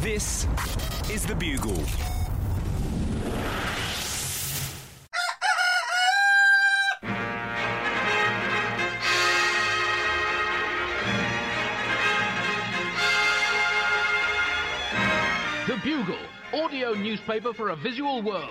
This is The Bugle. The Bugle, audio newspaper for a visual world.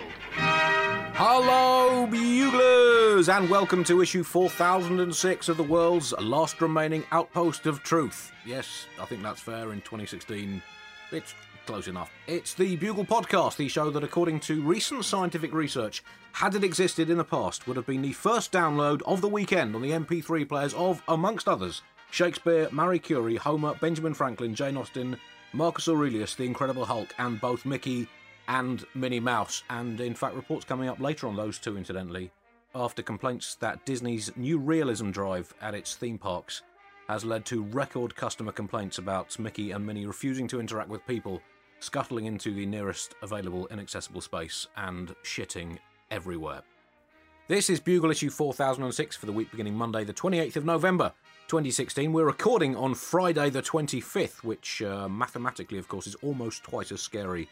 Hello, buglers, and welcome to issue 4006 of the world's last remaining outpost of truth. Yes, I think that's fair in 2016. It's close enough. It's the Bugle Podcast, the show that, according to recent scientific research, had it existed in the past, would have been the first download of the weekend on the MP3 players of, amongst others, Shakespeare, Marie Curie, Homer, Benjamin Franklin, Jane Austen, Marcus Aurelius, the Incredible Hulk, and both Mickey and Minnie Mouse. And in fact, reports coming up later on those two, incidentally, after complaints that Disney's new realism drive at its theme parks has led to record customer complaints about Mickey and Minnie refusing to interact with people, scuttling into the nearest available inaccessible space, and shitting everywhere. This is Bugle issue 4006 for the week beginning Monday, the 28th of November, 2016. We're recording on Friday, the 25th, which uh, mathematically, of course, is almost twice as scary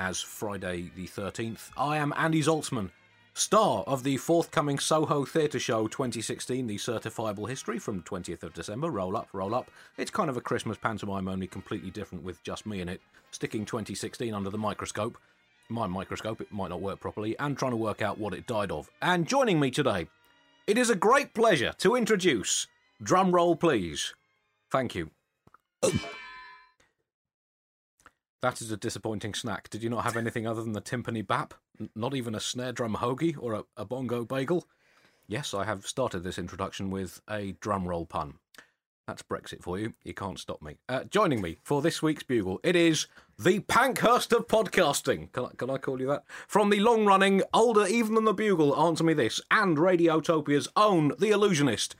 as Friday the 13th. I am Andy Zaltzman, star of the forthcoming Soho Theatre Show 2016, the certifiable history from 20th of December. Roll up, roll up. It's kind of a Christmas pantomime, only completely different with just me in it, sticking 2016 under the microscope. My microscope, it might not work properly, and trying to work out what it died of. And joining me today, it is a great pleasure to introduce, drum roll please. Thank you. That is a disappointing snack. Did you not have anything other than the timpani bap? N- Not even a snare drum hoagie or a, a bongo bagel? Yes, I have started this introduction with a drum roll pun. That's Brexit for you. You can't stop me. Uh, joining me for this week's Bugle, it is the Pankhurst of podcasting. Can I, can I call you that? From the long running, older even than the Bugle, Answer Me This, and Radiotopia's own The Allusionist.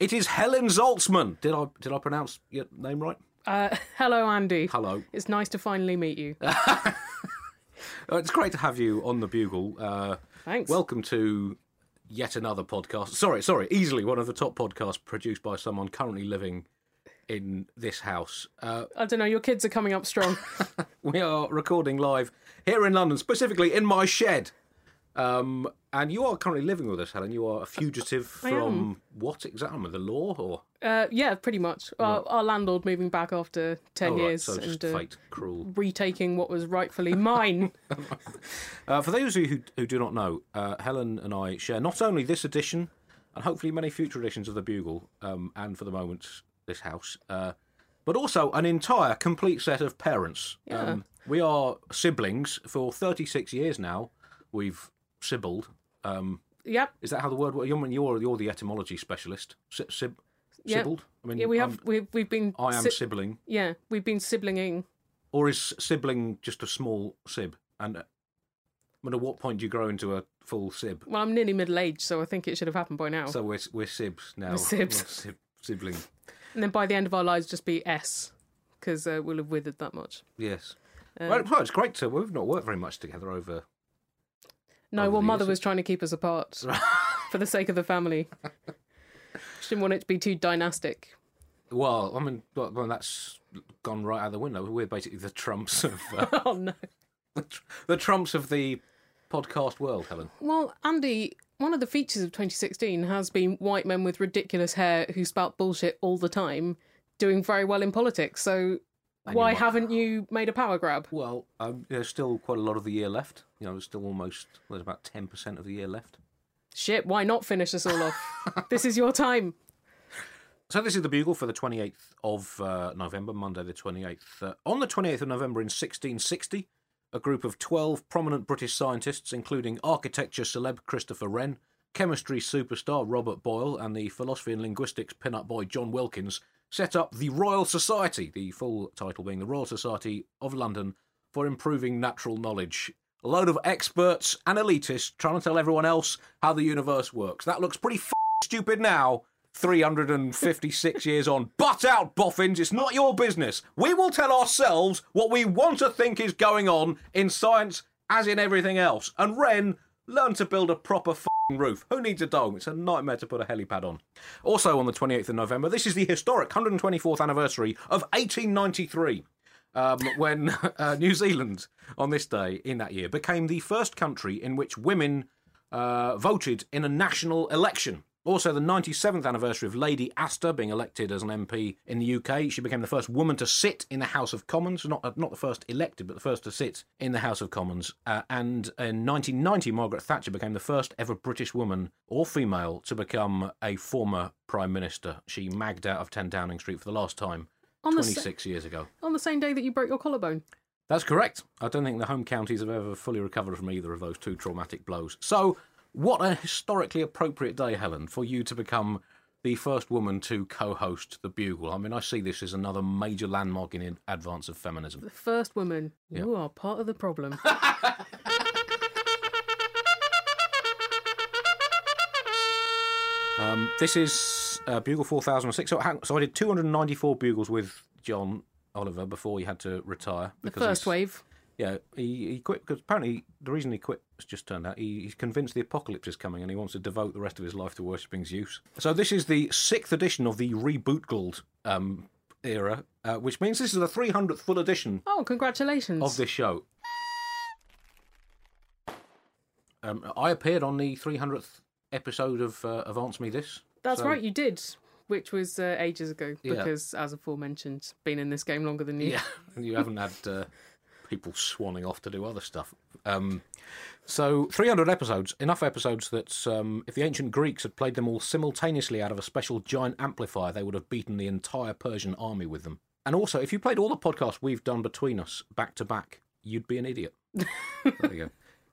It is Helen Zaltzman. Did I, did I pronounce your name right? Uh, hello, Andy. Hello. It's nice to finally meet you. Uh, It's great to have you on the Bugle. Uh, Thanks. Welcome to yet another podcast. Sorry, sorry, easily one of the top podcasts produced by someone currently living in this house. Uh, I don't know. Your kids are coming up strong. we are recording live here in London, specifically in my shed. Um, and you are currently living with us, Helen. You are a fugitive I from am. what exactly? The law, or uh, yeah, pretty much. Our, our landlord moving back after ten Oh, right, years so just and uh, cruel. retaking what was rightfully mine. Uh, for those of you who, who do not know, uh, Helen and I share not only this edition, and hopefully many future editions of the Bugle, um, and for the moment, this house, uh, but also an entire complete set of parents. Um, we are siblings for 36 years now. We've sibbled. Um, yep. is that how the word works? You're, you're, you're the etymology specialist. Si- sib, Yeah. Sibbled? I mean, Yeah, we have. I'm- We've we've been. I am si- sibling. yeah, we've been siblinging. Or is sibling just a small sib? And uh, I mean, at what point do you grow into a full sib? Well, I'm nearly middle aged, so I think it should have happened by now. So we're we're sibs now. We're sibs. We're sib, sibling. and then by the end of our lives, just be S, because uh, we'll have withered that much. Yes. Um, well, it's great to. We've not worked very much together over. No, well, mother was trying to keep us apart for the sake of the family. She didn't want it to be too dynastic. Well, I mean, well, well, that's gone right out the window. We're basically the trumps of uh, Oh no. the, tr- the trumps of the podcast world, Helen. Well, Andy, one of the features of 2016 has been white men with ridiculous hair who spout bullshit all the time doing very well in politics. So And why haven't you made a power grab? Well, um, there's still quite a lot of the year left. You know, there's still almost there's about ten percent of the year left. Shit, why not finish us all off? this is your time. So this is the bugle for the 28th of uh, November, Monday the 28th. Uh, on the 28th of November in 1660, a group of 12 prominent British scientists, including architecture celeb Christopher Wren, chemistry superstar Robert Boyle, and the philosophy and linguistics pin-up boy John Wilkins, set up the Royal Society, the full title being the Royal Society of London for Improving Natural Knowledge. A load of experts and elitists trying to tell everyone else how the universe works. That looks pretty f- stupid now, 356 years on. Butt out, boffins, it's not your business. We will tell ourselves what we want to think is going on in science as in everything else. And Wren, learn to build a proper f***ing roof. Who needs a dome? It's a nightmare to put a helipad on. Also on the 28th of November, this is the historic 124th anniversary of 1893. um, when uh, New Zealand, on this day in that year, became the first country in which women uh, voted in a national election. Also, the 97th anniversary of Lady Astor being elected as an MP in the UK. She became the first woman to sit in the House of Commons. Not, uh, not the first elected, but the first to sit in the House of Commons. Uh, and in 1990, Margaret Thatcher became the first ever British woman or female to become a former Prime Minister. She magged out of 10 Downing Street for the last time On the sa- 26 years ago. On the same day that you broke your collarbone. That's correct. I don't think the home counties have ever fully recovered from either of those two traumatic blows. So, what a historically appropriate day, Helen, for you to become the first woman to co host The Bugle. I mean, I see this as another major landmark in advance of feminism. The first woman. You are part of the problem. Um, this is uh, Bugle 4006. So, so I did 294 Bugles with John Oliver before he had to retire. The first wave. Yeah, he, he quit because apparently the reason he quit has just turned out he, he's convinced the apocalypse is coming and he wants to devote the rest of his life to worshipping Zeus. So this is the sixth edition of the reboot um, era, uh, which means this is the 300th full edition Oh, congratulations. of this show. Um, I appeared on the 300th episode of uh, of Answer Me This. That's so- right, you did. Which was uh, ages ago, Yeah. because, as aforementioned, been in this game longer than you. Yeah, you haven't had uh, people swanning off to do other stuff. Um, so, 300 episodes, enough episodes that um, if the ancient Greeks had played them all simultaneously out of a special giant amplifier, they would have beaten the entire Persian army with them. And also, if you played all the podcasts we've done between us back to back, you'd be an idiot. there you go.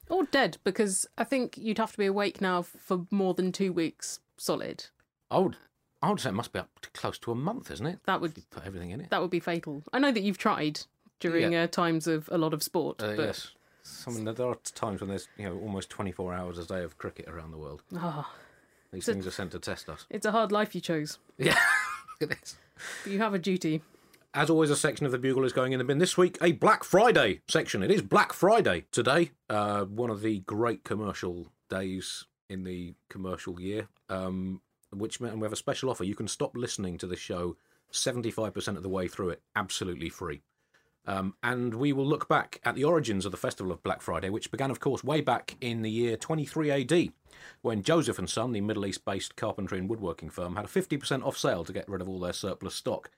Or dead, because I think you'd have to be awake now for more than two weeks solid. I would, I would say it must be up to close to a month, isn't it? That would put everything in it. that would be fatal. I know that you've tried during Yeah. uh, times of a lot of sport, Uh, but yes. I mean, there are times when there's you know almost 24 hours a day of cricket around the world. Ah, These things are sent to test us. it's a hard life you chose. Yeah, it is. But you have a duty. As always, a section of the Bugle is going in the bin. This week, a Black Friday section. It is Black Friday today, uh, one of the great commercial days in the commercial year, um, which meant we have a special offer. You can stop listening to the show 75% of the way through it, absolutely free. Um, and we will look back at the origins of the festival of Black Friday, which began, of course, way back in the year 23 AD, when Joseph and Son, the Middle East based carpentry and woodworking firm, had a 50% off sale to get rid of all their surplus stock.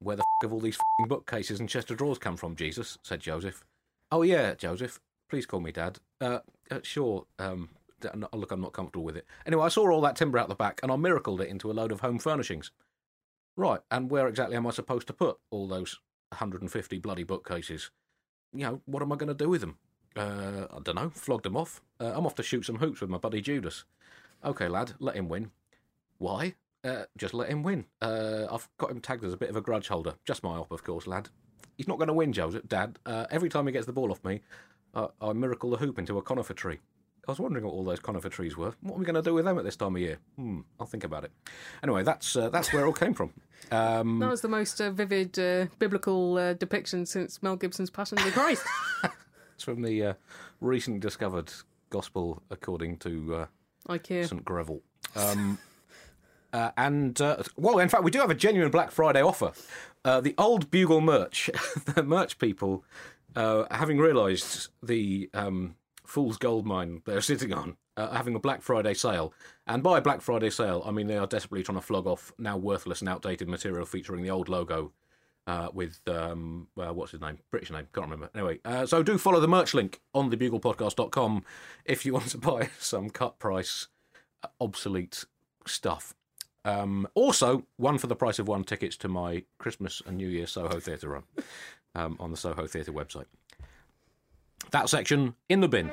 Where the f have all these fing bookcases and chest of drawers come from, Jesus? said Joseph. Oh, yeah, Joseph. Please call me Dad. Uh, uh sure. Um, look, I'm not comfortable with it. Anyway, I saw all that timber out the back and I miracled it into a load of home furnishings. Right, and where exactly am I supposed to put all those 150 bloody bookcases? You know, what am I going to do with them? Uh, I don't know. Flogged them off. Uh, I'm off to shoot some hoops with my buddy Judas. Okay, lad, let him win. Why? Uh, just let him win. Uh, I've got him tagged as a bit of a grudge holder. Just my op, of course, lad. He's not going to win, Joseph, Dad. Uh, every time he gets the ball off me, uh, I miracle the hoop into a conifer tree. I was wondering what all those conifer trees were. What are we going to do with them at this time of year? Hmm, I'll think about it. Anyway, that's uh, that's where it all came from. Um, That was the most uh, vivid uh, biblical uh, depiction since Mel Gibson's Passion of the Christ. it's from the uh, recently discovered Gospel according to uh, IKEA. St. Greville. Um, and, uh, well, in fact, we do have a genuine Black Friday offer. Uh, the old Bugle merch, the merch people, uh, having realised the um, fool's gold mine they're sitting on, uh, having a Black Friday sale. And by Black Friday sale, I mean they are desperately trying to flog off now worthless and outdated material featuring the old logo uh, with um, what's his name? British name, can't remember. Anyway, uh, so do follow the merch link on thebuglepodcast.com if you want to buy some cut price, uh, obsolete stuff. Um, also, one for the price of one tickets to my Christmas and New Year Soho Theatre run um, on the Soho Theatre website. That section in the bin.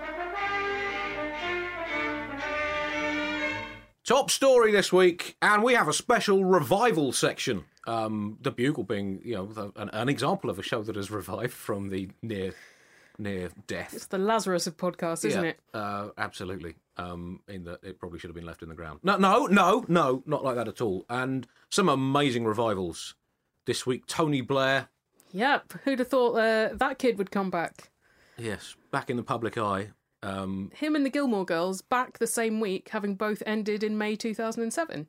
Top story this week, and we have a special revival section. Um, the Bugle being, you know, an, an example of a show that has revived from the near near death. It's the Lazarus of podcasts, isn't Yeah, it? Uh, absolutely. Um, in that it probably should have been left in the ground. No, no, no, no, not like that at all. And some amazing revivals this week. Tony Blair, Yep. Who'd have thought uh, that kid would come back? Yes, back in the public eye. Um, Him and the Gilmore Girls back the same week, having both ended in May 2007.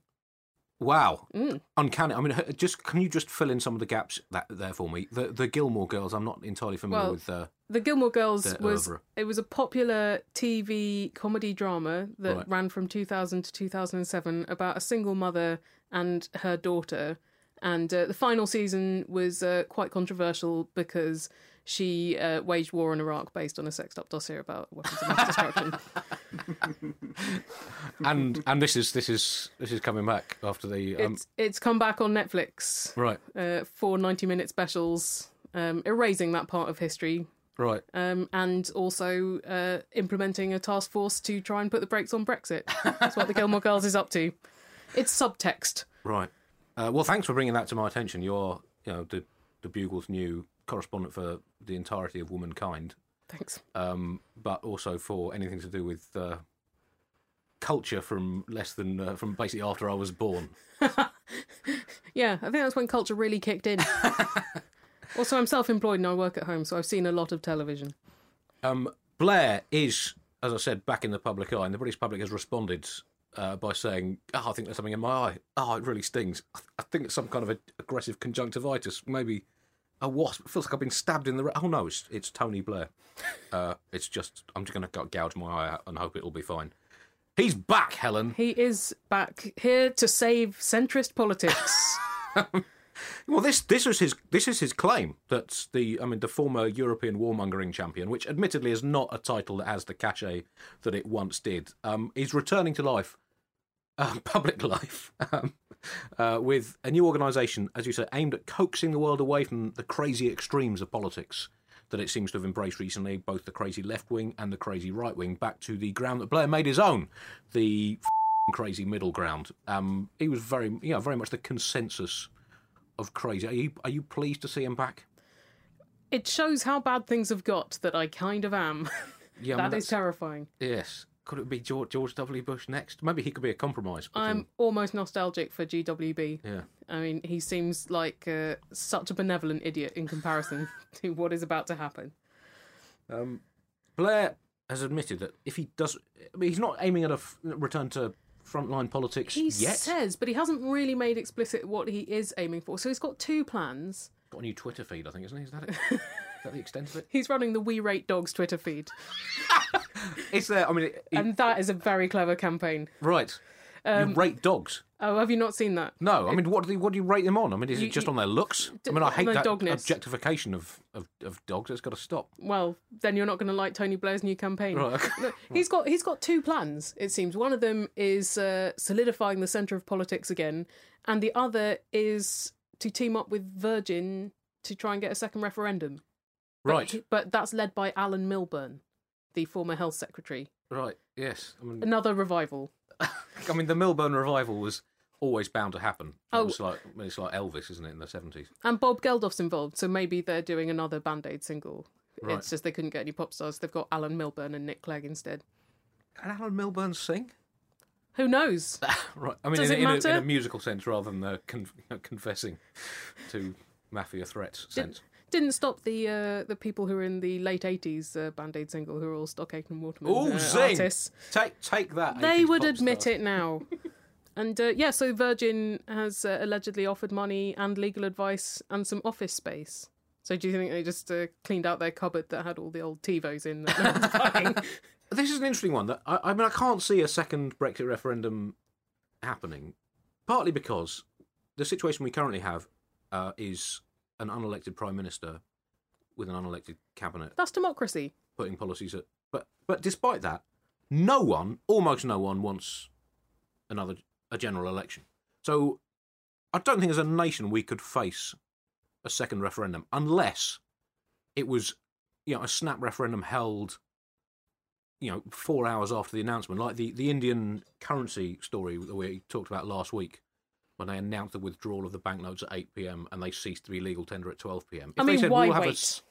Wow, uncanny. I mean, just can you just fill in some of the gaps that there for me? The the Gilmore Girls. I'm not entirely familiar Well, with. Uh, The Gilmore Girls was oeuvre. it was a popular TV comedy drama that Right. ran from 2000 to 2007 about a single mother and her daughter. And uh, the final season was uh, quite controversial because she uh, waged war in Iraq based on a sexed up dossier about weapons of mass destruction. and and this is this is this is coming back after the um, It's it's come back on Netflix. right Uh, four 90 minute specials, um, erasing that part of history right. um, and also uh, implementing a task force to try and put the brakes on Brexit. That's what the Gilmore Girls is up to. It's subtext. Right. Uh, well, thanks for bringing that to my attention. You're, you know, the the Bugle's new correspondent for the entirety of womankind, Thanks. um, but also for anything to do with uh, culture from less than uh, from basically after I was born. Yeah, I think that's when culture really kicked in. also, I'm self employed and I work at home, so I've seen a lot of television. Um, Blair is, as I said, back in the public eye, and the British public has responded uh, by saying, "Oh, I think there's something in my eye. Oh, it really stings. I, th- I think it's some kind of a aggressive conjunctivitis, maybe a wasp. It feels like I've been stabbed in the. Re- oh no, it's it's Tony Blair. Uh, it's just I'm just going to gouge my eye out and hope it'll be fine. He's back, Helen. He is back here to save centrist politics. Well, this this is his this is his claim that the I mean the former European warmongering champion, which admittedly is not a title that has the cachet that it once did, um, is returning to life, uh, public life, um, uh, with a new organisation, as you say, aimed at coaxing the world away from the crazy extremes of politics that it seems to have embraced recently, both the crazy left wing and the crazy right wing, back to the ground that Blair made his own, the crazy middle ground. Um, he was very, you know, very much the consensus of crazy. Are you are you pleased to see him back? it shows how bad things have got that I kind of am. Yeah, I mean, is terrifying. Yes. Could it be George, George W. Bush next? Maybe he could be a compromise. between- I'm almost nostalgic for GWB. Yeah. I mean, he seems like uh, such a benevolent idiot in comparison to what is about to happen. Blair has admitted that if he does, I mean, he's not aiming at a f- return to frontline politics He yet. says, but he hasn't really made explicit what he is aiming for. So he's got two plans. Got a new Twitter feed, I think, isn't he? Is that it? is that the extent of it? He's running the We Rate Dogs Twitter feed, It's there. I mean, it, it- and that is a very clever campaign. right. Um, you rate dogs. Oh, have you not seen that? No, I mean, what do you, what do you rate them on? I mean, is You- it just you- on their looks? I mean, I hate that dogness. objectification of, of, of dogs. It's got to stop. Well, then you're not going to like Tony Blair's new campaign. Right, okay. He's got he's got two plans. It seems one of them is uh, solidifying the centre of politics again, and the other is to team up with Virgin to try and get a second referendum. But Right, he- but that's led by Alan Milburn, the former health secretary. right, yes. I mean, Another revival. I mean, the Milburn revival was always bound to happen. Oh. It's like it's like Elvis, isn't it, in the seventies? And Bob Geldof's involved, so maybe they're doing another Band Aid single. Right. It's just they couldn't get any pop stars. They've got Alan Milburn and Nick Clegg instead. Can Alan Milburn sing? Who knows? Right. I mean, Does in, it in, a, in a musical sense rather than uh, con- confessing to mafia threats sense. Didn't stop the uh, the people who were in the late eighties uh, Band Aid single, who are all Stock Aitken Waterman Oh, uh, zing! artists. Take take that. They would admit star. it now. and uh, yeah, so Virgin has uh, allegedly offered money and legal advice and some office space. So do you think they just uh, cleaned out their cupboard that had all the old TiVos in that no one's buying? This is an interesting one. That I, I mean, I can't see a second Brexit referendum happening, partly because the situation we currently have uh, is an unelected prime minister with an unelected cabinet That's democracy. putting policies at. But but despite that, no one, almost no one, wants another a general election. So I don't think as a nation we could face a second referendum unless it was, you know, a snap referendum held, you know, four hours after the announcement, like the the Indian currency story that we talked about last week. When they announced the withdrawal of the banknotes at 8 p.m. and they ceased to be legal tender at 12 p.m. I If they mean, said, why "We'll have wait? s-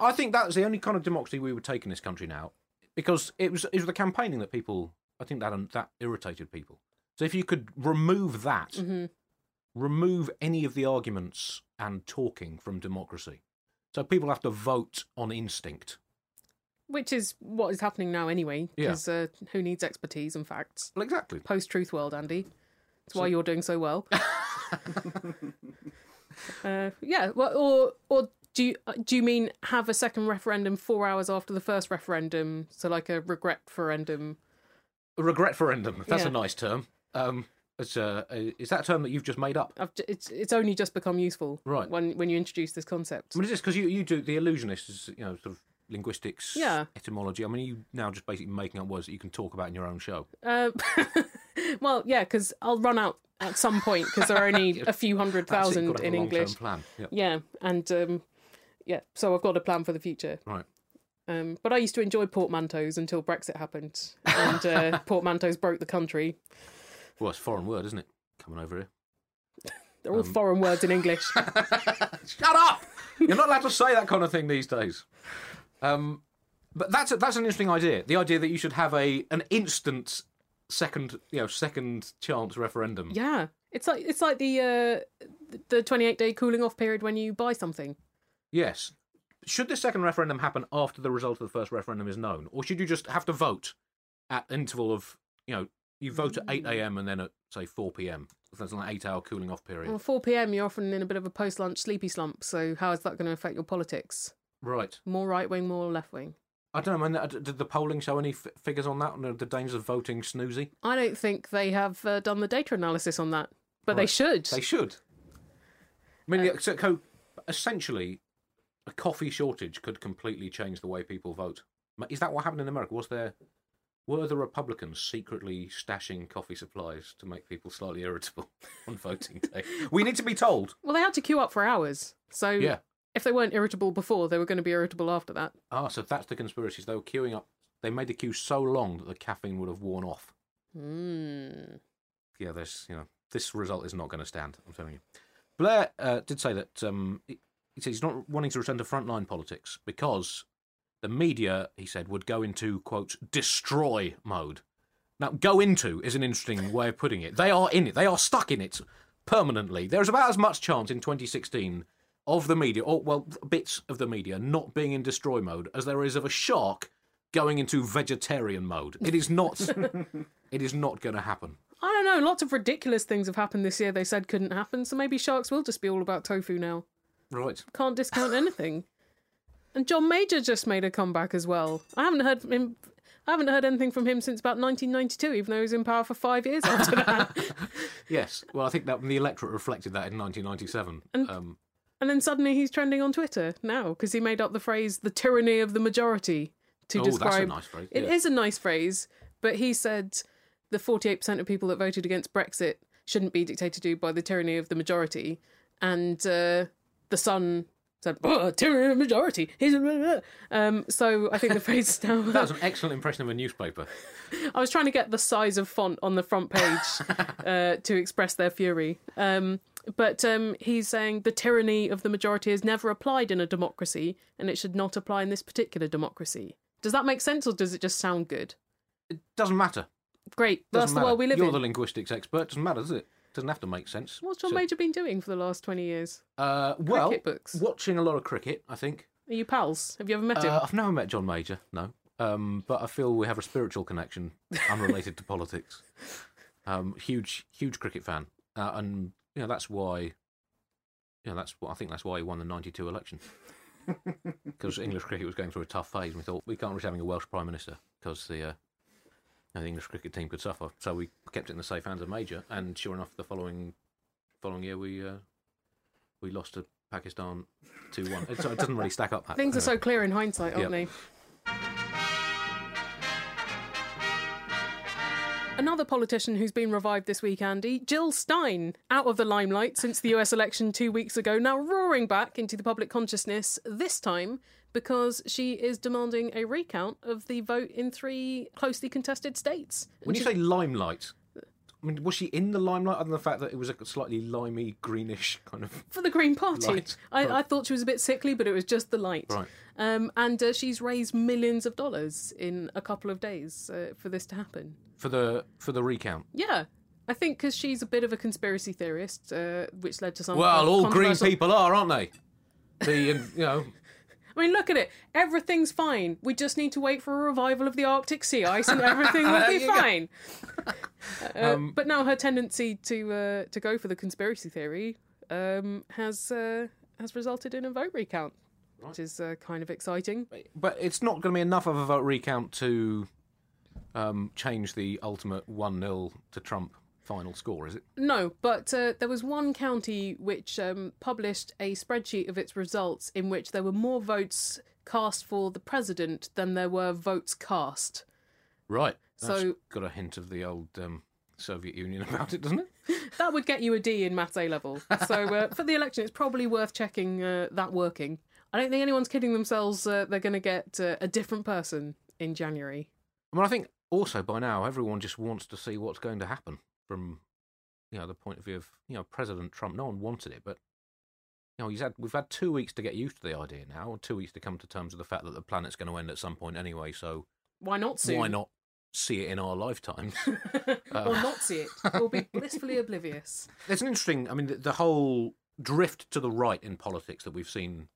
I think that's the only kind of democracy we would take in this country now, because it was it was the campaigning that people. I think that that irritated people. So if you could remove that, Mm-hmm. remove any of the arguments and talking from democracy, so people have to vote on instinct. Which is what is happening now anyway, Yeah. because uh, who needs expertise and facts? Well, exactly. Post truth world, Andy. That's why you're doing so well. uh, yeah. Well, or or do you uh, do you mean have a second referendum four hours after the first referendum? So like a regret referendum. A regret referendum. That's Yeah. a nice term. Um, it's uh, is that a term that you've just made up? I've, j- it's it's only just become useful, Right. When when you introduce this concept. I mean, is this because you, you do the allusionist is you know sort of linguistics, Yeah. etymology. I mean, you now just basically making up words that you can talk about in your own show. Uh, well, yeah, because I'll run out at some point because there are only a few hundred thousand That's it, thousand you've got to have in English. plan. Yeah. Yeah, and um, yeah, so I've got a plan for the future. Right. Um, but I used to enjoy portmanteaus until Brexit happened, and uh, portmanteaus broke the country. Well, it's a foreign word, isn't it? Coming over here. They're Um, all foreign words in English. Shut up! You're not allowed to say that kind of thing these days. Um, but that's a, that's an interesting idea. The idea that you should have a an instant second, you know, second chance referendum. yeah, it's like it's like the uh, the twenty eight day cooling off period when you buy something. Yes. Should the second referendum happen after the result of the first referendum is known, or should you just have to vote at interval of you know you vote at eight a.m. and then at say four p.m. So That's an eight-hour cooling off period. Well, four pm, you're often in a bit of a post lunch sleepy slump. So how is that going to affect your politics? Right. More right wing, more left wing. I don't know. Man, did the polling show any f- figures on that? On the- dangers of voting snoozy? I don't think they have uh, done the data analysis on that, but they should. They should. I mean, yeah, so, essentially, a coffee shortage could completely change the way people vote. Is that what happened in America? Was there were the Republicans secretly stashing coffee supplies to make people slightly irritable on voting day? We need to be told. Well, they had to queue up for hours. So Yeah. If they weren't irritable before, they were going to be irritable after that. Ah, so that's the conspiracies. They were queuing up. They made the queue so long that the caffeine would have worn off. Mm. yeah, there's you know this result is not going to stand. I'm telling you. Blair uh, did say that um, he, he said he's not wanting to return to frontline politics because the media, he said, would go into quote destroy mode. Now, go into is an interesting way of putting it. They are in it. They are stuck in it permanently. There's about as much chance in 2016 of the media, or well, bits of the media, not being in destroy mode as there is of a shark going into vegetarian mode. It is not. it is not going to happen. I don't know. Lots of ridiculous things have happened this year they said couldn't happen. So maybe sharks will just be all about tofu now. Right. Can't discount anything. And John Major just made a comeback as well. I haven't heard him. I haven't heard anything from him since about 1992, even though he was in power for five years after that. Yes. Well, I think that the electorate reflected that in 1997. um, and then suddenly he's trending on Twitter now because he made up the phrase "the tyranny of the majority" to oh, that's describe. a nice phrase. It yeah. is a nice phrase, but he said the 48% of people that voted against Brexit shouldn't be dictated to by the tyranny of the majority. And uh, the Sun said, oh, tyranny of the majority. He's a... Um, so I think the phrase is now. That was an excellent impression of a newspaper. I was trying to get the size of font on the front page uh, to express their fury. Um, but um, he's saying the tyranny of the majority is never applied in a democracy, and it should not apply in this particular democracy. Does that make sense, or does it just sound good? It doesn't matter. Great, Doesn't that's the matter. world we live You're in. the linguistics expert. Doesn't matter, does it? Doesn't have to make sense. What's John So- Major been doing for the last 20 years? Uh, well, Cricket books. watching a lot of cricket. I think. Are you pals? Have you ever met him? Uh, I've never met John Major. No. Um, but I feel we have a spiritual connection, unrelated to politics. Um, huge, huge cricket fan, uh, and you know that's why. You know, that's what I think. That's why he won the '92 election. Because English cricket was going through a tough phase, and we thought we can't risk having a Welsh prime minister because the, uh, you know, the English cricket team could suffer. So we kept it in the safe hands of Major, and sure enough, the following following year we uh, we lost to Pakistan two one. So it doesn't really stack up. That Things are so clear in hindsight, aren't Yeah. they? Another politician who's been revived this week, Andy, Jill Stein, out of the limelight since the US election two weeks ago, now roaring back into the public consciousness, this time because she is demanding a recount of the vote in three closely contested states. When you say limelight, I mean, was she in the limelight other than the fact that it was a slightly limey, greenish kind of. for the Green Party. I, I thought she was a bit sickly, but it was just the light. Right. Um, and uh, she's raised millions of dollars in a couple of days uh, for this to happen. For the for the recount. Yeah. I think because she's a bit of a conspiracy theorist, uh, which led to some. Well, all green controversial- people are, aren't they? The um, you know I mean, look at it. Everything's fine. We just need to wait for a revival of the Arctic sea ice, and everything will There be you go. fine. Uh, but now her tendency to uh, to go for the conspiracy theory um, has uh, has resulted in a vote recount, which is uh, kind of exciting. But it's not going to be enough of a vote recount to um, change the ultimate 1 0 to Trump final score, is it? No, but uh, there was one county which um, published a spreadsheet of its results in which there were more votes cast for the president than there were votes cast. Right. That's So- got a hint of the old um, Soviet Union about it, doesn't it? That would get you a D in maths A level. So uh, for the election, it's probably worth checking uh, that working. I don't think anyone's kidding themselves. Uh, they're going to get uh, a different person in January. I mean, I think also by now everyone just wants to see what's going to happen from, you know, the point of view of you know President Trump. No one wanted it, but you know he's had we've had two weeks to get used to the idea now, and two weeks to come to terms with the fact that the planet's going to end at some point anyway. So Why not soon? why not see it in our lifetimes? Uh, or not see it. We'll be blissfully oblivious. There's an interesting. I mean, the, the whole drift to the right in politics that we've seen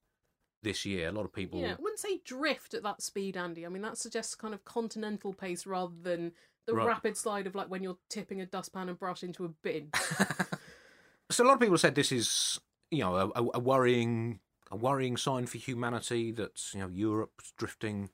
this year. A lot of people. Yeah, I wouldn't say drift at that speed, Andy. I mean, that suggests kind of continental pace rather than the Right. rapid slide of like when you're tipping a dustpan and brush into a bin. So a lot of people said this is, you know, a, a, worrying, a worrying sign for humanity that you know Europe's drifting,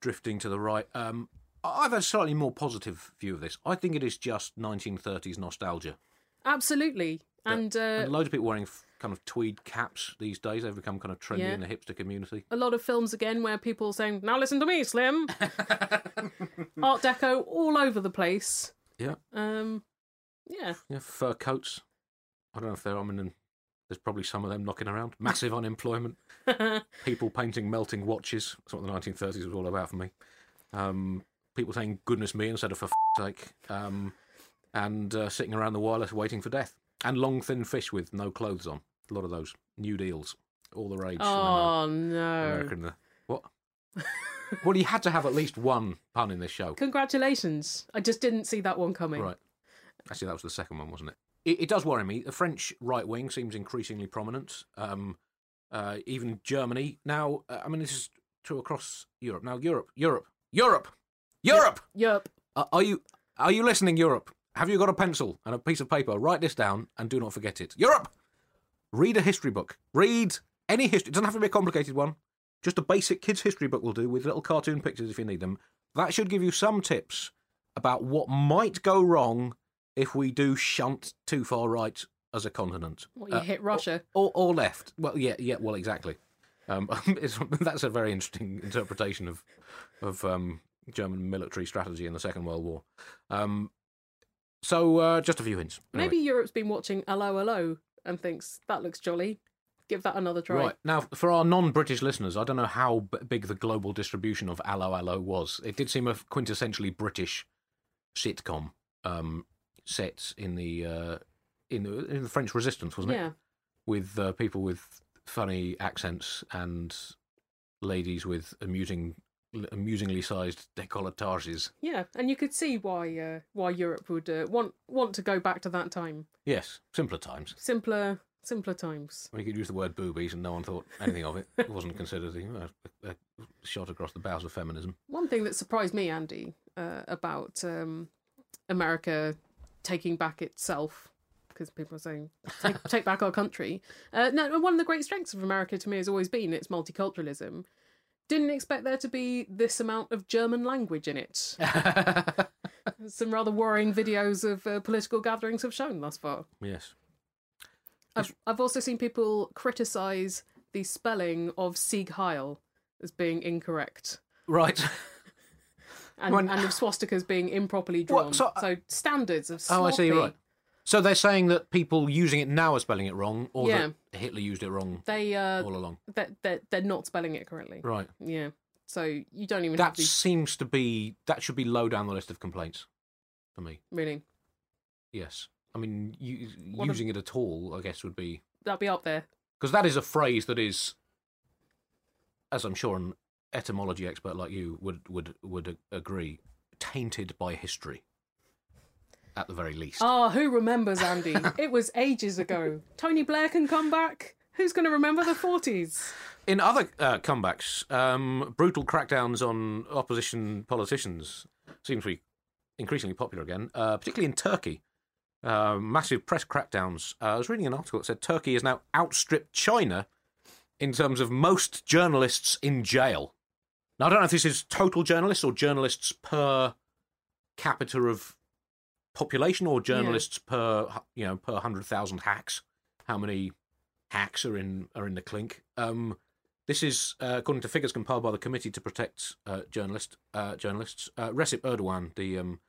drifting to the right. Um, I- I've a slightly more positive view of this. I think it is just 1930s nostalgia. Absolutely. And, uh, and loads of people wearing f- kind of tweed caps these days. They've become kind of trendy Yeah. in the hipster community. a lot of films again where people are saying, "Now listen to me, Slim." Art Deco all over the place. Yeah, Um, yeah, yeah, fur coats. I don't know if they're. I mean, there's probably some of them knocking around. Massive unemployment. people painting melting watches. That's what the 1930s was all about for me. Um, people saying "goodness me" instead of "for f- sake," um, and uh, sitting around the wireless waiting for death. And long thin fish with no clothes on. A lot of those new deals, all the rage. Oh no! America in the what? well, you had to have at least one pun in this show, Congratulations! I just didn't see that one coming. right? Actually, that was the second one, wasn't it? It, it does worry me. The French right wing seems increasingly prominent. Um, uh, even Germany now. Uh, I mean, this is true across Europe. Now, Europe, Europe, Europe, Europe. Yup. Uh, are you are you listening, Europe? Have you got a pencil and a piece of paper? Write this down and do not forget it. Europe. Read a history book. Read any history. It doesn't have to be a complicated one. Just a basic kids' history book will do with little cartoon pictures if you need them. That should give you some tips about what might go wrong if we do shunt too far right as a continent. What you Uh, hit Russia? or, or left. Well, yeah, yeah, well, exactly. Um, that's a very interesting interpretation of of um, German military strategy in the Second World War. Um, so, uh, just a few hints. Anyway. Maybe Europe's been watching Allo Allo and thinks that looks jolly. Give that another try. Right now, for our non-British listeners, I don't know how b- big the global distribution of Allo Allo was. It did seem a quintessentially British sitcom um, set in the uh, in the in the French Resistance, wasn't it? Yeah. with uh, people with funny accents and ladies with amusing, amusingly sized decolletages. Yeah, and you could see why uh, why Europe would uh, want want to go back to that time. Yes, simpler times. Simpler simpler times. We could use the word boobies and no one thought anything of it. It wasn't considered you a, a shot across the bows of feminism. One thing that surprised me, Andy, uh, about um, America taking back itself, because people are saying take, take back our country. Uh, no, one of the great strengths of America to me has always been its multiculturalism. Didn't expect there to be this amount of German language in it. Some rather worrying videos of uh, political gatherings have shown thus far. yes. I've, I've also seen people criticise the spelling of Sieg Heil as being incorrect. Right. and, When- and of swastikas being improperly drawn. so- so, standards of Oh, I sloppy. see. Right. So they're saying that people using it now are spelling it wrong, or Yeah. that Hitler used it wrong They uh, all along. that they're, they're not spelling it correctly. Right. Yeah. So you don't even That have to seems to be that should be low down the list of complaints for me. really. Yes. I mean, u- What a- using it at all, I guess, would be That'll be up there. because that is a phrase that is, as I'm sure an etymology expert like you would would would a- agree, tainted by history. At the very least. Ah, who remembers Andy? it was ages ago. Tony Blair can come back. Who's going to remember the forties? In other uh, comebacks, um, brutal crackdowns on opposition politicians seem to be increasingly popular again, uh, particularly in Turkey. Uh, massive press crackdowns. Uh, I was reading an article that said Turkey has now outstripped China in terms of most journalists in jail. Now, I don't know if this is total journalists or journalists per capita of population or journalists per you know per hundred thousand hacks. How many hacks are in are in the clink? Um, this is uh, according to figures compiled by the Committee to Protect uh, Journalist uh, Journalists. Uh, Recep Erdogan, the um,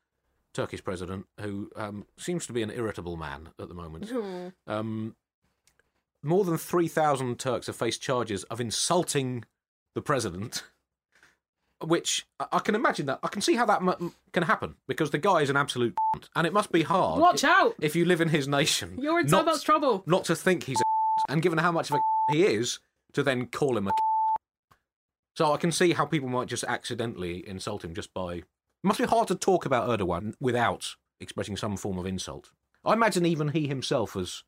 Turkish president, who um, seems to be an irritable man at the moment. Um, more than three thousand Turks have faced charges of insulting the president. Which I- can imagine that I can see how that m- can happen because the guy is an absolute and it must be hard. Watch i- out! if you live in his nation. You're in so much trouble. Not to think he's a and given how much of a he is, to then call him a So I can see how people might just accidentally insult him just by. It must be hard to talk about Erdogan without expressing some form of insult. I imagine even he himself has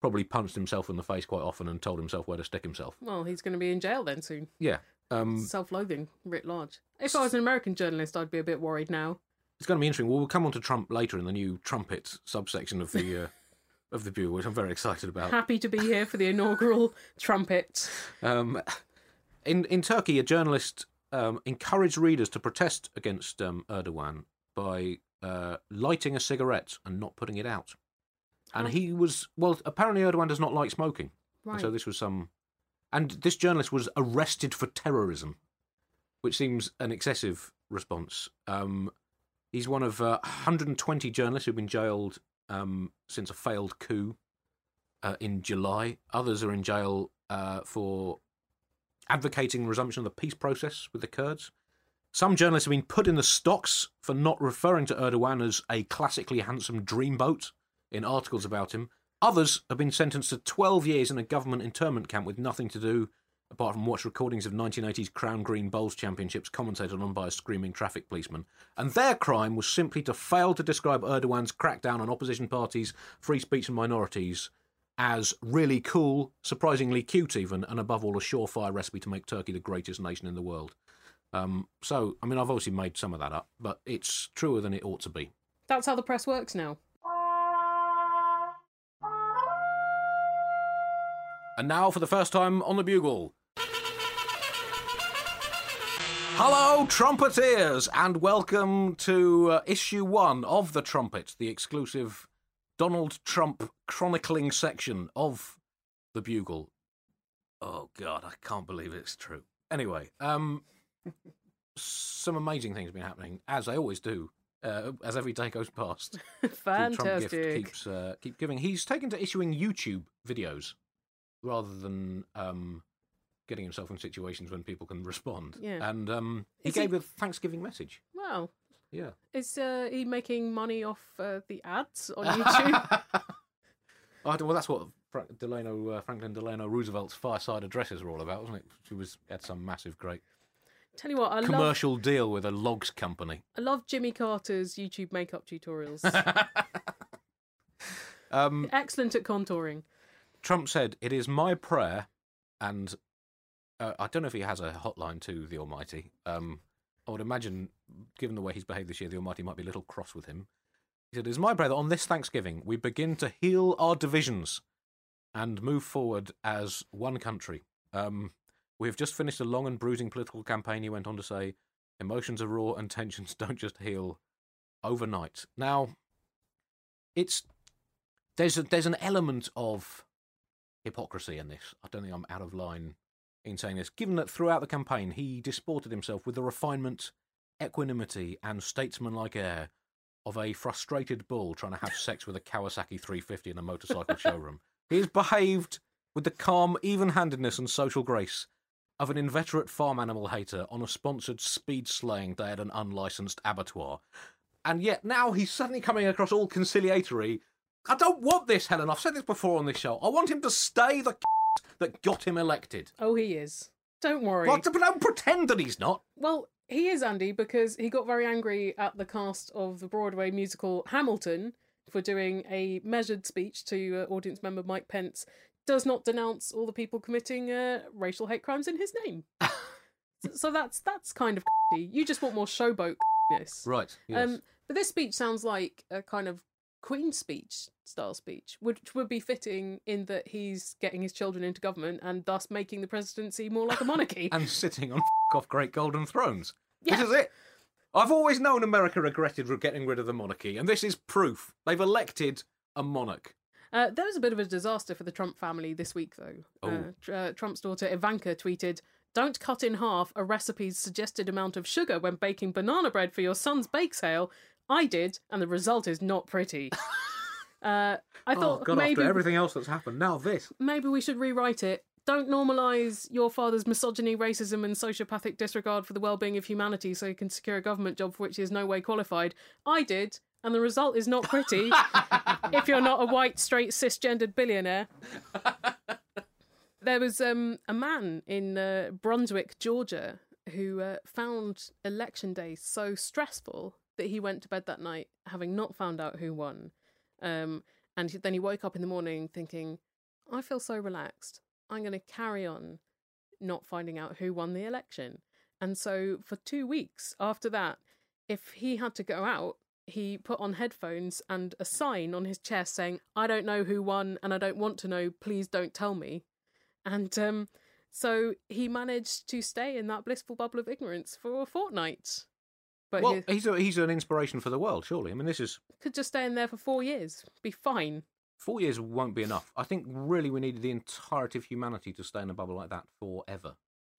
probably punched himself in the face quite often and told himself where to stick himself. Well, he's going to be in jail then soon. Yeah. Um, Self-loathing writ large. If I was an American journalist, I'd be a bit worried now. it's going to be interesting. Well, we'll come on to Trump later in the new trumpet subsection of the uh, of the Bugle, which I'm very excited about. Happy to be here for the inaugural trumpet. Um, in in Turkey, a journalist um, encouraged readers to protest against um, Erdogan by uh, lighting a cigarette and not putting it out. And he was well. Apparently, Erdogan does not like smoking, Right. so this was some. And this journalist was arrested for terrorism, which seems an excessive response. Um, he's one of uh, 120 journalists who've been jailed um, since a failed coup uh, in July. Others are in jail uh, for advocating resumption of the peace process with the Kurds. Some journalists have been put in the stocks for not referring to Erdogan as a classically handsome dreamboat in articles about him. Others have been sentenced to 12 years in a government internment camp with nothing to do apart from watch recordings of 1980s Crown Green Bowls Championships commentated on by a screaming traffic policeman. And their crime was simply to fail to describe Erdogan's crackdown on opposition parties, free speech, and minorities as really cool, surprisingly cute, even, and above all, a surefire recipe to make Turkey the greatest nation in the world. Um, so, I mean, I've obviously made some of that up, but it's truer than it ought to be. That's how the press works now. And now, for the first time on the Bugle. Hello, trumpeteers, and welcome to uh, issue one of The Trumpet, the exclusive Donald Trump chronicling section of The Bugle. Oh, God, I can't believe it's true. Anyway, um, some amazing things have been happening, as they always do, uh, as every day goes past. the Trump gift keeps uh, keep giving. He's taken to issuing YouTube videos rather than um, getting himself in situations when people can respond. Yeah. And um, he Is he- gave a Thanksgiving message. Wow. Yeah. Is uh, he making money off uh, the ads on YouTube? Oh, well, that's what Frank Delano, uh, Franklin Delano Roosevelt's fireside addresses were all about, wasn't it? She was had some massive, great Tell you what, I love commercial deal with a logs company. I love Jimmy Carter's YouTube makeup tutorials. Um, Excellent at contouring. Trump said, "It is my prayer," and uh, I don't know if he has a hotline to the Almighty. Um, I would imagine, given the way he's behaved this year, the Almighty might be a little cross with him. He said, "It is my prayer that on this Thanksgiving we begin to heal our divisions and move forward as one country." Um, we have just finished a long and bruising political campaign. He went on to say, "Emotions are raw and tensions don't just heal overnight." Now, it's there's a, there's an element of hypocrisy in this. I don't think I'm out of line in saying this. Given that throughout the campaign he disported himself with the refinement, equanimity, and statesmanlike air of a frustrated bull trying to have sex with a Kawasaki 350 in a motorcycle showroom, he has behaved with the calm even-handedness and social grace of an inveterate farm animal hater on a sponsored speed slaying day at an unlicensed abattoir. And yet now he's suddenly coming across all conciliatory. I don't want this, Helen. I've said this before on this show. I want him to stay the that got him elected. Oh, he is. Don't worry. But don't pretend that he's not. Well, he is Andy because he got very angry at the cast of the Broadway musical Hamilton for doing a measured speech to uh, audience member Mike Pence, does not denounce all the people committing uh, racial hate crimes in his name. so, so that's that's kind of you just want more showboatness. Right. Yes. Um, but this speech sounds like a kind of Queen speech style speech, which would be fitting in that he's getting his children into government and thus making the presidency more like a monarchy. and sitting on f off great golden thrones. Yeah. This is it. I've always known America regretted getting rid of the monarchy, and this is proof. They've elected a monarch. Uh, there was a bit of a disaster for the Trump family this week, though. Oh. Uh, tr- uh, Trump's daughter Ivanka tweeted, "Don't cut in half a recipe's suggested amount of sugar when baking banana bread for your son's bake sale. I did, and the result is not pretty." uh, I oh thought God! maybe After everything else that's happened, now this. maybe we should rewrite it. Don't normalise your father's misogyny, racism, and sociopathic disregard for the well-being of humanity so he can secure a government job for which he is no way qualified. I did, and the result is not pretty. if you're not a white, straight, cisgendered billionaire. There was um, a man in uh, Brunswick, Georgia, who uh, found election day so stressful that he went to bed that night having not found out who won. Um, and then he woke up in the morning thinking, I feel so relaxed. I'm going to carry on not finding out who won the election. And so for two weeks after that, if he had to go out, he put on headphones and a sign on his chest saying, I don't know who won and I don't want to know. Please don't tell me. And um, so he managed to stay in that blissful bubble of ignorance for a fortnight. But Well, he he's a, he's an inspiration for the world, surely. I mean, this is could just stay in there for four years, be fine. four years won't be enough. I think really we needed the entirety of humanity to stay in a bubble like that forever.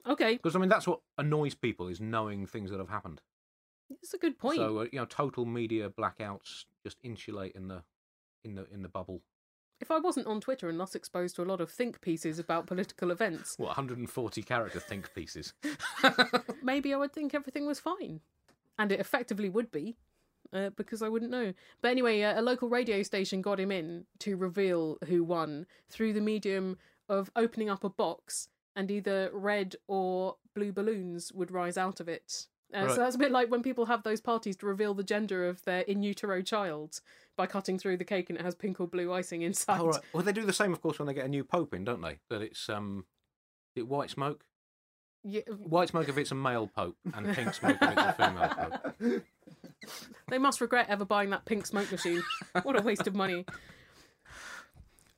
Okay, Because I mean, that's what annoys people is knowing things that have happened. it's a good point. So uh, you know, total media blackouts just insulate in the in the in the bubble. if I wasn't on Twitter and not exposed to a lot of think pieces about political events, What 140 character think pieces? maybe I would think everything was fine. And it effectively would be, uh, because I wouldn't know. But anyway, uh, a local radio station got him in to reveal who won through the medium of opening up a box and either red or blue balloons would rise out of it. Uh, Right. So that's a bit like when people have those parties to reveal the gender of their in utero child by cutting through the cake and it has pink or blue icing inside. Oh, right. Well, they do the same, of course, when they get a new pope in, don't they? That it's um, it white smoke. Yeah, White smoke if it's a male pope, and pink smoke if it's a female pope. they must regret ever buying that pink smoke machine. what a waste of money.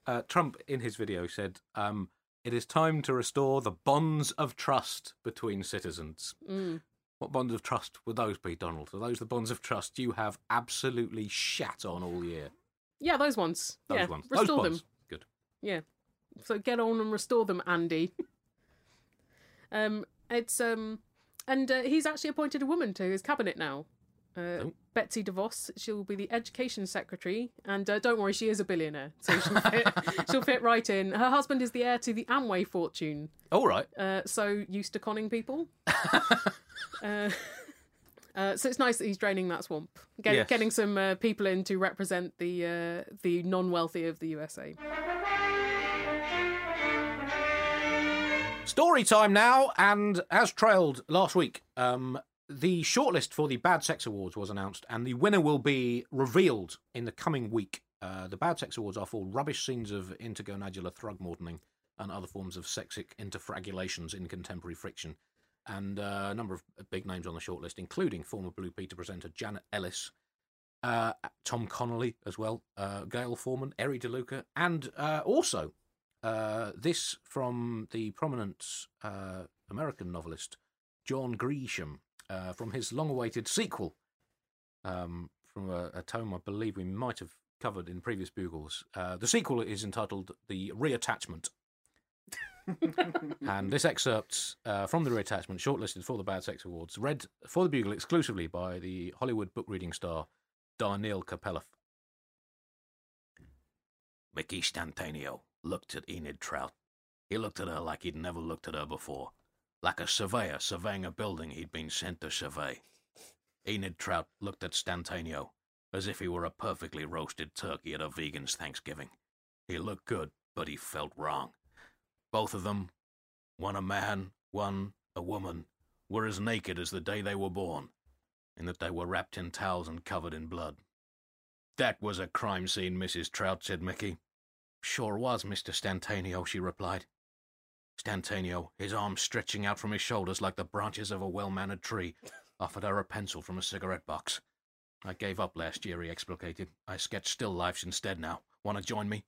Uh, Trump, in his video, said, um, "It is time to restore the bonds of trust between citizens." Mm. What bonds of trust would those be, Donald? Are those the bonds of trust you have absolutely shat on all year? Yeah, those ones. Those yeah, ones. restore them. Good. Yeah. So get on and restore them, Andy. Um, it's um, and uh, he's actually appointed a woman to his cabinet now. Uh, Oh. Betsy DeVos. She'll be the education secretary, and uh, don't worry, she is a billionaire, so she'll fit, she'll fit right in. Her husband is the heir to the Amway fortune, All right. uh, so used to conning people. uh, uh, so it's nice that he's draining that swamp, Get, Yes. getting some uh, people in to represent the uh, the non-wealthy of the USA. Story time now, and as trailed last week, um, the shortlist for the Bad Sex Awards was announced, and the winner will be revealed in the coming week. Uh, the Bad Sex Awards are for rubbish scenes of intergonadular thrugmortening and other forms of sexic interfragulations in contemporary friction. And uh, a number of big names on the shortlist, including former Blue Peter presenter Janet Ellis, uh, Tom Connolly as well, uh, Gayle Forman, Eri DeLuca, and uh, also uh, this from the prominent uh, American novelist John Grisham uh, from his long-awaited sequel um, from a, a tome I believe we might have covered in previous bugles. Uh, the sequel is entitled "The Reattachment." and this excerpt uh, from the reattachment, shortlisted for the Bad Sex Awards, read for the Bugle exclusively by the Hollywood book reading star Darnell Capelloff. Mickey Stantanio looked at Enid Trout. He looked at her like he'd never looked at her before, like a surveyor surveying a building he'd been sent to survey. Enid Trout looked at Stantanio as if he were a perfectly roasted turkey at a vegan's Thanksgiving. He looked good, but he felt wrong. Both of them, one a man, one a woman, were as naked as the day they were born, in that they were wrapped in towels and covered in blood. That was a crime scene, Mrs. Trout, said Mickey. Sure was, Mr. Stantanio, she replied. Stantanio, his arms stretching out from his shoulders like the branches of a well mannered tree, offered her a pencil from a cigarette box. I gave up last year, he explicated. I sketch still lifes instead now. Want to join me?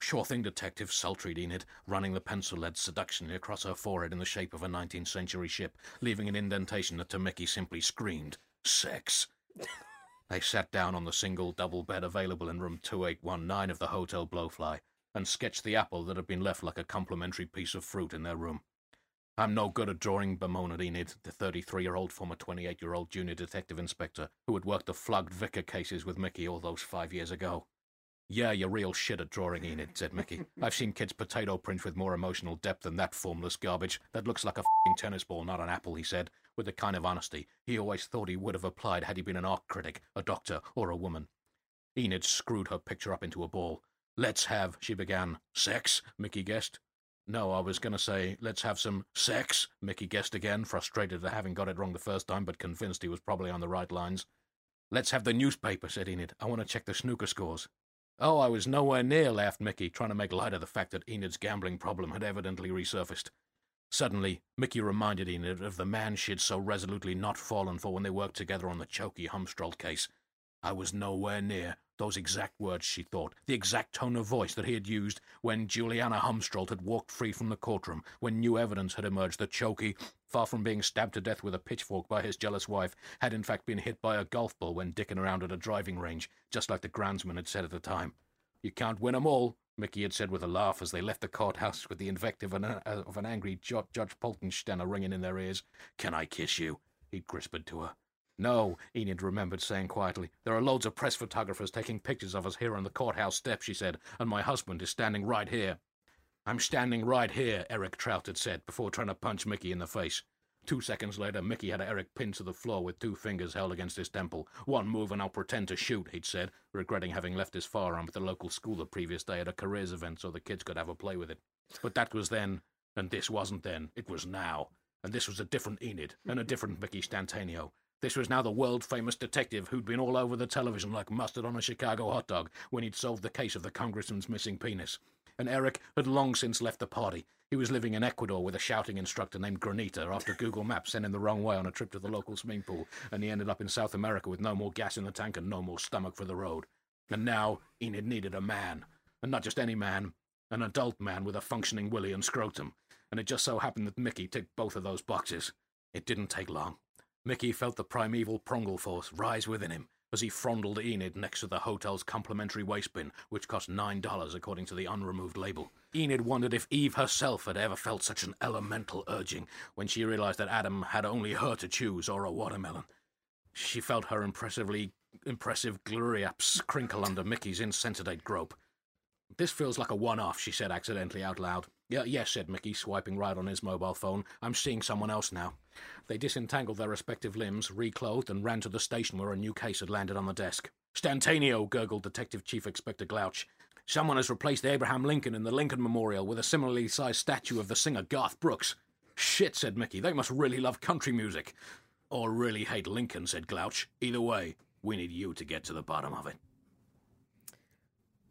Sure thing, Detective, sultried Enid, running the pencil lead seductionally across her forehead in the shape of a 19th century ship, leaving an indentation that to Mickey simply screamed, Sex. they sat down on the single double bed available in room 2819 of the Hotel Blowfly and sketched the apple that had been left like a complimentary piece of fruit in their room. I'm no good at drawing, bemoaned Enid, the 33 year old former 28 year old junior detective inspector who had worked the flogged vicar cases with Mickey all those five years ago. Yeah, you're real shit at drawing, Enid, said Mickey. I've seen kids' potato prints with more emotional depth than that formless garbage. That looks like a fing tennis ball, not an apple, he said, with the kind of honesty he always thought he would have applied had he been an art critic, a doctor, or a woman. Enid screwed her picture up into a ball. Let's have, she began. Sex, Mickey guessed. No, I was going to say, let's have some sex, Mickey guessed again, frustrated at having got it wrong the first time, but convinced he was probably on the right lines. Let's have the newspaper, said Enid. I want to check the snooker scores. Oh, I was nowhere near, laughed Mickey, trying to make light of the fact that Enid's gambling problem had evidently resurfaced. Suddenly, Mickey reminded Enid of the man she had so resolutely not fallen for when they worked together on the Choky Humstrold case. I was nowhere near those exact words, she thought, the exact tone of voice that he had used when Juliana Humstrold had walked free from the courtroom, when new evidence had emerged that Choky, far from being stabbed to death with a pitchfork by his jealous wife, had in fact been hit by a golf ball when dicking around at a driving range, just like the groundsman had said at the time. You can't win 'em all, Mickey had said with a laugh as they left the courthouse with the invective of an, angry Judge Poltensteiner ringing in their ears. Can I kiss you? He'd whispered to her. No, Enid remembered saying quietly. There are loads of press photographers taking pictures of us here on the courthouse steps, she said, and my husband is standing right here. I'm standing right here, Eric Trout had said, before trying to punch Mickey in the face. Two seconds later, Mickey had Eric pinned to the floor with two fingers held against his temple. One move and I'll pretend to shoot, he'd said, regretting having left his firearm at the local school the previous day at a careers event so the kids could have a play with it. But that was then, and this wasn't then. It was now. And this was a different Enid, and a different Mickey Stantanio. This was now the world famous detective who'd been all over the television like mustard on a Chicago hot dog when he'd solved the case of the congressman's missing penis. And Eric had long since left the party. He was living in Ecuador with a shouting instructor named Granita after Google Maps sent him the wrong way on a trip to the local swimming pool, and he ended up in South America with no more gas in the tank and no more stomach for the road. And now Enid needed a man. And not just any man, an adult man with a functioning willy and scrotum. And it just so happened that Mickey ticked both of those boxes. It didn't take long. Mickey felt the primeval prongle force rise within him as he frondled Enid next to the hotel's complimentary waste bin, which cost nine dollars according to the unremoved label. Enid wondered if Eve herself had ever felt such an elemental urging when she realized that Adam had only her to choose or a watermelon. She felt her impressively impressive gluriaps crinkle under Mickey's insensate grope. This feels like a one-off, she said accidentally out loud. Yeah, yes, said Mickey, swiping right on his mobile phone. I'm seeing someone else now. They disentangled their respective limbs, reclothed, and ran to the station where a new case had landed on the desk. Stantanio, gurgled Detective Chief Inspector Glouch. Someone has replaced Abraham Lincoln in the Lincoln Memorial with a similarly sized statue of the singer Garth Brooks. Shit, said Mickey. They must really love country music. Or really hate Lincoln, said Glouch. Either way, we need you to get to the bottom of it.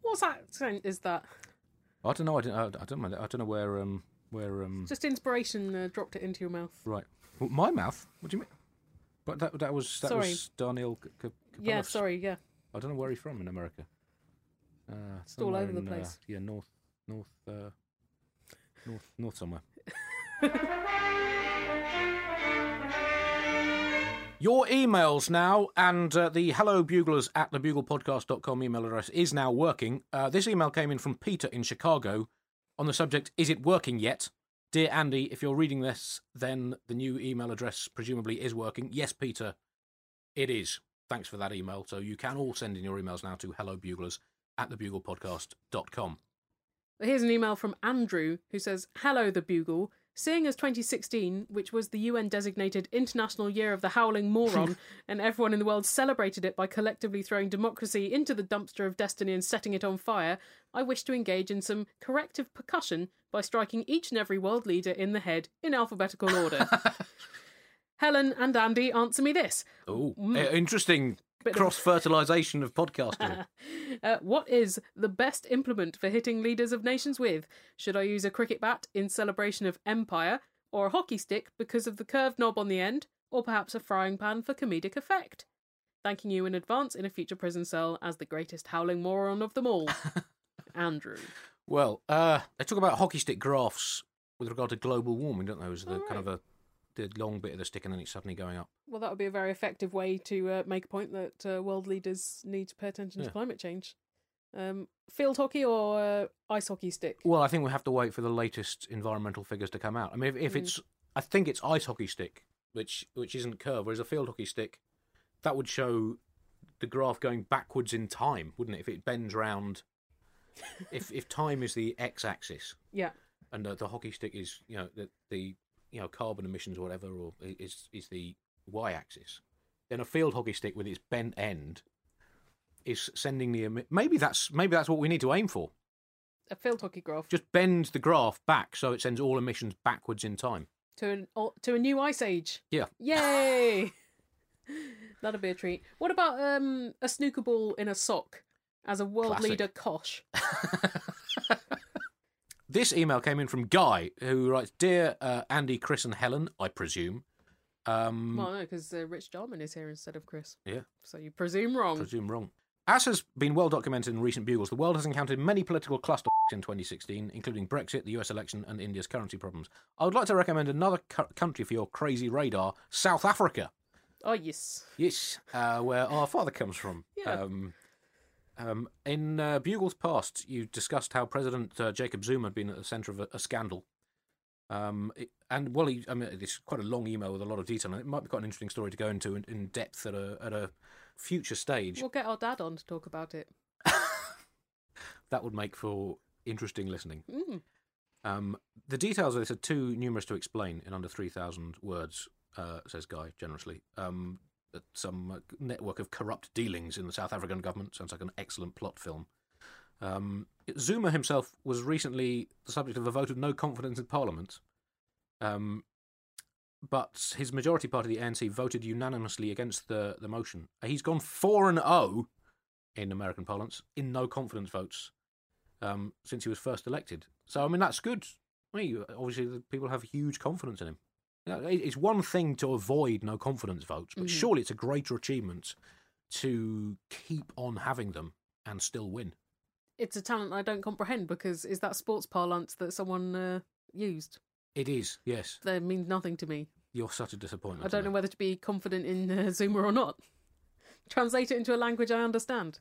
What's accent is that? I don't know. I don't. I don't. I don't know where. Um. Where. Um. Just inspiration uh, dropped it into your mouth. Right. Well, my mouth. What do you mean? But that that was that Sorry. was Darnell. C- C- Yeah, sorry, yeah. I don't know where he's from in America. Uh, all somewhere over the in, uh, place. yeah, north, north, uh, north, north somewhere. Your emails now, and uh, the hello buglers at thebuglepodcast.com email address is now working. Uh, this email came in from Peter in Chicago on the subject Is it working yet? Dear Andy, if you're reading this, then the new email address presumably is working. Yes, Peter, it is. Thanks for that email. So you can all send in your emails now to hellobuglers at thebuglepodcast.com. Here's an email from Andrew who says, Hello, The Bugle. Seeing as 2016, which was the UN designated International Year of the Howling Moron, and everyone in the world celebrated it by collectively throwing democracy into the dumpster of destiny and setting it on fire, I wish to engage in some corrective percussion by striking each and every world leader in the head in alphabetical order. Helen and Andy, answer me this. Oh, interesting Bit of- cross fertilization of podcasting. Uh, what is the best implement for hitting leaders of nations with? Should I use a cricket bat in celebration of empire, or a hockey stick because of the curved knob on the end, or perhaps a frying pan for comedic effect? Thanking you in advance in a future prison cell as the greatest howling moron of them all. Andrew. well, uh, they talk about hockey stick graphs with regard to global warming, don't they? It was the Oh, kind of a the long bit of the stick and then it's suddenly going up. Well, that would be a very effective way to uh, make a point that uh, world leaders need to pay attention Yeah. to climate change. Um, field hockey or uh, ice hockey stick? Well, I think we have to wait for the latest environmental figures to come out. I mean, if, if Mm. it's, I think it's ice hockey stick, which which isn't curved, whereas a field hockey stick, that would show the graph going backwards in time, wouldn't it? If it bends round, if if time is the x-axis Yeah. and uh, the hockey stick is, you know, the the you know carbon emissions or whatever, or is is the y-axis, then a field hockey stick with its bent end is sending the emi- maybe that's maybe that's what we need to aim for A field hockey graph just bend the graph back so it sends all emissions backwards in time. to an to a new ice age. Yeah. Yay! That'd be a treat. What about um, a snooker ball in a sock as a world Classic. leader kosh? This email came in from Guy, who writes Dear uh, Andy, Chris, and Helen, I presume. Um, Well, no, because uh, Rich Jarman is here instead of Chris. yeah, So you presume wrong. presume wrong. As has been well documented in recent bugles, the world has encountered many political cluster in 2016, including Brexit, the US election, and India's currency problems. I would like to recommend another cu- country for your crazy radar South Africa. oh, yes. Yes, uh, where our father comes from. Yeah. Um, um, in uh, Bugles past, you discussed how President uh, Jacob Zuma had been at the centre of a, a scandal. Um, it- and well, he, I mean, it's quite a long email with a lot of detail, and it might be quite an interesting story to go into in, in depth at a at a future stage. We'll get our dad on to talk about it. That would make for interesting listening. Mm. Um, the details of this are too numerous to explain in under 3,000 words, uh, says Guy generously. Um, some uh, network of corrupt dealings in the South African government sounds like an excellent plot film. Um, Zuma himself was recently the subject of a vote of no confidence in Parliament, um, but his majority party, the ANC, voted unanimously against the, the motion. He's gone 4 and 0 in American parlance in no confidence votes um, since he was first elected. So I mean that's good. I mean, obviously the people have huge confidence in him. You know, it- It's one thing to avoid no confidence votes, but Mhm. surely it's a greater achievement to keep on having them and still win. It's a talent I don't comprehend because is that sports parlance that someone uh, used? It is, yes. That means nothing to me. You're such a disappointment. I don't know whether to be confident in uh, Zuma or not. Translate it into a language I understand.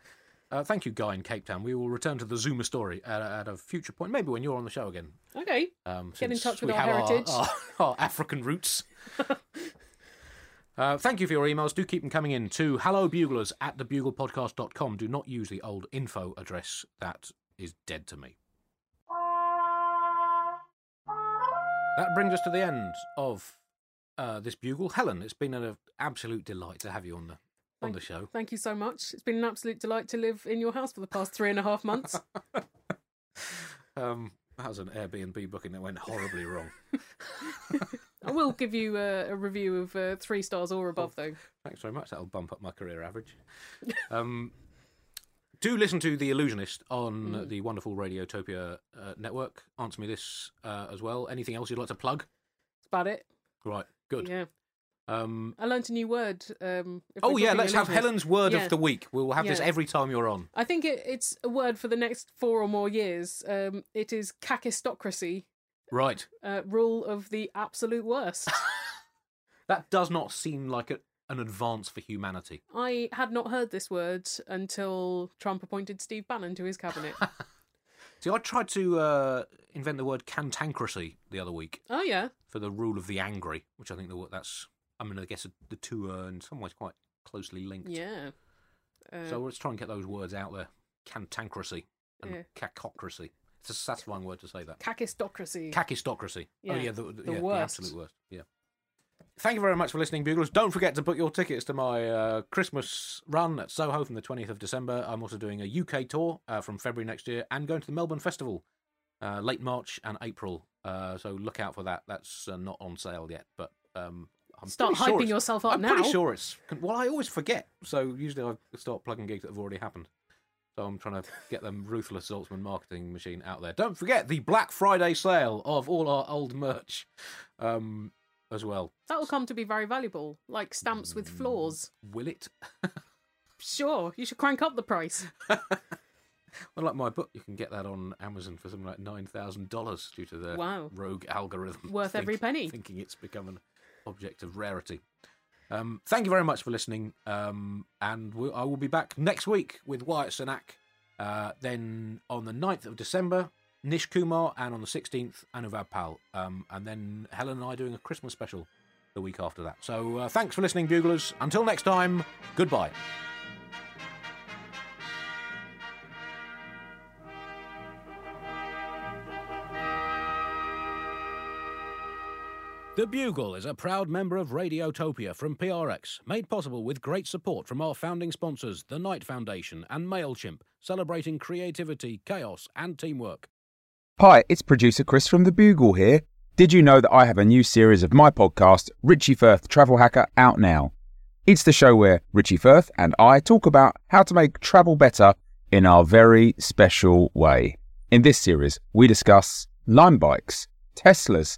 Uh, thank you, Guy in Cape Town. We will return to the Zuma story at, a- at a future point, maybe when you're on the show again. Okay. Um, Get in touch with our heritage. our, our African roots. uh, thank you for your emails. Do keep them coming in to hellobuglers at thebuglepodcast.com. Do not use the old info address. That is dead to me. That brings us to the end of uh, this bugle. Helen, it's been an absolute delight to have you on the on the show. Thank you so much. It's been an absolute delight to live in your house for the past three and a half months. Um, that was an Airbnb booking that went horribly wrong. I will give you uh, a review of uh, three stars or above, though. Thanks very much. That'll bump up my career average. Um, do listen to The Allusionist on Mm. the wonderful Radiotopia uh, network. Answer me this uh, as well. Anything else you'd like to plug? That's about it. Right, good. Yeah. Um, I learnt a new word. Um, oh, yeah, let's have. Helen's word Yeah. of the week. We'll have this every time you're on. I think it, it's a word for the next four or more years. Um, it is kakistocracy, Right. uh, rule of the absolute worst. That does not seem like a, an advance for humanity. I had not heard this word until Trump appointed Steve Bannon to his cabinet. See, I tried to uh, invent the word cantancracy the other week oh, yeah. for the rule of the angry, which I think the, that's, I mean, I guess the two are in some ways quite closely linked. Yeah. Uh, So let's try and get those words out there. Cantancracy and Yeah. cacocracy. It's a satisfying word to say that. kakistocracy. Kakistocracy. Yeah, Oh yeah, the, the, the yeah, worst. the absolute worst. Yeah. Thank you very much for listening, Buglers. Don't forget to book your tickets to my uh, Christmas run at Soho from the 20th of December. I'm also doing a UK tour uh, from February next year and going to the Melbourne Festival uh, late March and April. Uh, so look out for that. That's uh, not on sale yet, but um, I'm Start sure hyping it's- yourself up now. I'm pretty sure it's. Well, I always forget, so usually I start plugging gigs that have already happened. So I'm trying to get them ruthless Zaltzman marketing machine out there. Don't forget the Black Friday sale of all our old merch, um, as well. That will come to be very valuable, like stamps Mm. with flaws. Will it? Sure, you should crank up the price. Well, like my book, you can get that on Amazon for something like nine thousand dollars due to the Wow. rogue algorithm. Worth every penny. Thinking it's become an object of rarity. Um, thank you very much for listening, um, and we I will be back next week with Wyatt Cenac. Uh, then on the 9th of December, Nish Kumar, and on the 16th, Anuvab Pal. Um, and then Helen and I doing a Christmas special the week after that. So uh, thanks for listening, Buglers. Until next time, goodbye. The Bugle is a proud member of Radiotopia from PRX, made possible with great support from our founding sponsors, the Knight Foundation and MailChimp, celebrating creativity, chaos, and teamwork. Hi, it's producer Chris from The Bugle here. Did you know that I have a new series of my podcast, Richie Firth Travel Hacker, out now? It's the show where Richie Firth and I talk about how to make travel better in our very special way. In this series, we discuss Lime bikes, Teslas,